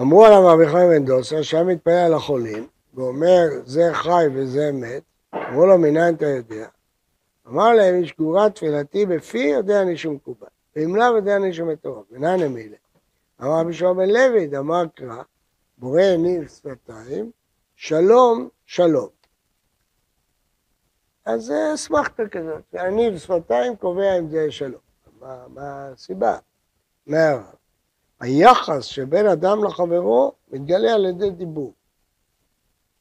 אמרו עליו רבי חיים בן דוסה שהיה מתפלל על החולים ואומר זה חי וזה מת, אמרו לו מניין אתה יודע? אמר להם איש גורה תפילתי בפי יודע אני שהוא מקובל, ואם לאו יודע אני שהוא מטורף, מניין אמילה. אמר רבי שועה בן לוי, אמר קרא, בורא ניב שפתיים, שלום שלום. אז זה אסמכתה כזאת, הניב שפתיים קובע אם זה שלום. מה הסיבה? מה הרב? היחס שבין אדם לחברו מתגלה על ידי דיבור.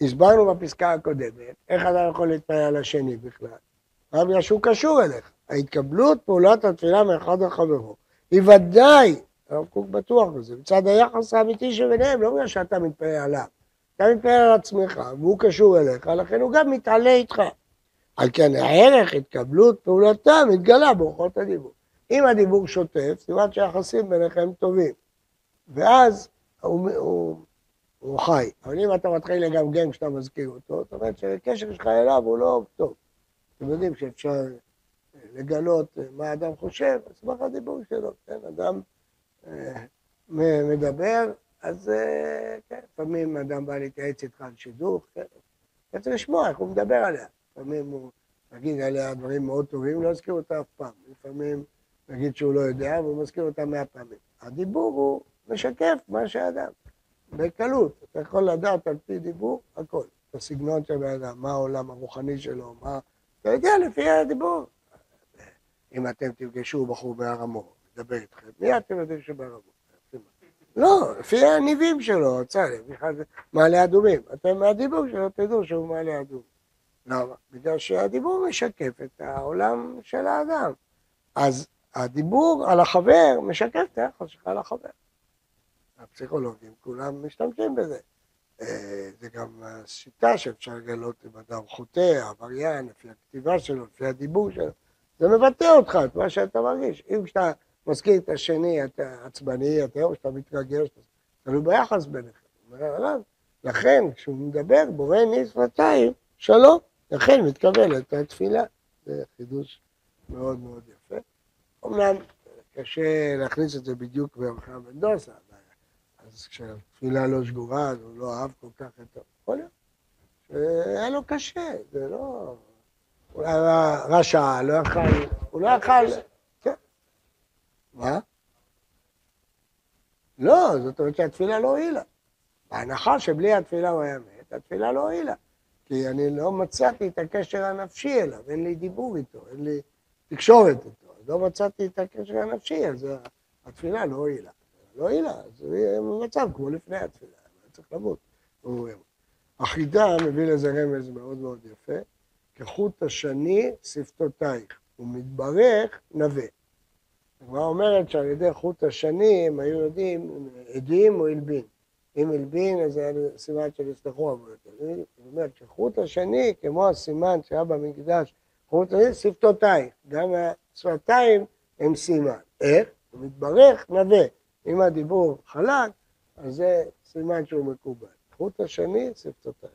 הסברנו בפסקה הקודמת, איך אדם יכול להתפלל על השני בכלל? רק בגלל שהוא קשור אליך. ההתקבלות פעולת התפילה מאחד לחברו היא ודאי, הרב קוק בטוח בזה, מצד היחס האמיתי שביניהם, לא בגלל שאתה מתפלל עליו. אתה מתפלל על עצמך, והוא קשור אליך, לכן הוא גם מתעלה איתך. על כן הערך התקבלות פעולתם מתגלה באורחות הדיבור. אם הדיבור שוטף, סימן שהיחסים ביניכם טובים. ואז הוא, הוא, הוא חי. אבל אם אתה מתחיל לגמגם כשאתה מזכיר אותו, זאת אומרת שהקשר שלך אליו הוא לא טוב. אתם יודעים שאפשר לגלות מה האדם חושב, על סמך הדיבור שלו, כן, אדם אה, מדבר, אז אה, כן, לפעמים אדם בא להתייעץ איתך על שידוך, כן, אתה צריך לשמוע איך הוא מדבר עליה. לפעמים הוא יגיד עליה דברים מאוד טובים, לא יזכיר אותה אף פעם. לפעמים נגיד שהוא לא יודע, והוא מזכיר אותה מאה פעמים. הדיבור הוא משקף מה שהאדם, בקלות. אתה יכול לדעת על פי דיבור הכל. את הסגנון של האדם, מה העולם הרוחני שלו, מה... אתה יודע לפי הדיבור. אם אתם תפגשו בחור בהר המור, נדבר איתכם, מי אתם יודעים שבהר המור? לא, לפי הניבים שלו, צלם, מעלה אדומים. אתם מהדיבור שלו תדעו שהוא מעלה אדומים. למה? בגלל שהדיבור משקף את העולם של האדם. אז הדיבור על החבר משקף את היחס שלך לחבר. הפסיכולוגים כולם משתמשים בזה. אה, זה גם השיטה שאפשר לגלות אם אדם חוטא, עבריין, לפי הכתיבה שלו, לפי הדיבור שלו. זה מבטא אותך, את מה שאתה מרגיש. אם כשאתה מזכיר את השני, אתה עצבני, אתה או שאתה מתרגש, תלוי ביחס ביניכם. לכן, כשהוא מדבר, בורא ניס שפתיים, שלום, לכן מתקבלת התפילה. זה חידוש מאוד מאוד יפה. אמנם קשה להכניס את זה בדיוק ברחם בן דוסה, אז כשהתפילה לא שגורה, אז הוא לא אהב כל כך את ה... יכול להיות. שהיה לו קשה, זה לא... היה רשע, לא יכל... הוא לא יכל... כן. מה? לא, זאת אומרת שהתפילה לא הועילה. בהנחה שבלי התפילה הוא היה מת, התפילה לא הועילה. כי אני לא מצאתי את הקשר הנפשי אליו, אין לי דיבור איתו, אין לי תקשורת איתו. לא מצאתי את הקשר הנפשי, אז התפילה לא הועילה. לא הוא יהיה במצב כמו לפני התפילה, צריך למות. החידה מביא לזה רמז מאוד מאוד יפה, כחוט השני שפתותייך, ומתברך נווה. הגמרא אומרת שעל ידי חוט השני הם היו יודעים עדים או הלבין. אם הלבין אז זה היה סימן של יסלחו עבודתו. זאת אומרת שחוט השני, כמו הסימן שהיה במקדש, חוט השני, שפתותייך. גם השפתיים הם סימן. איך? הוא מתברך נווה. אם הדיבור חלק, אז זה סימן שהוא מקובל. חוט השני, שפתותיו.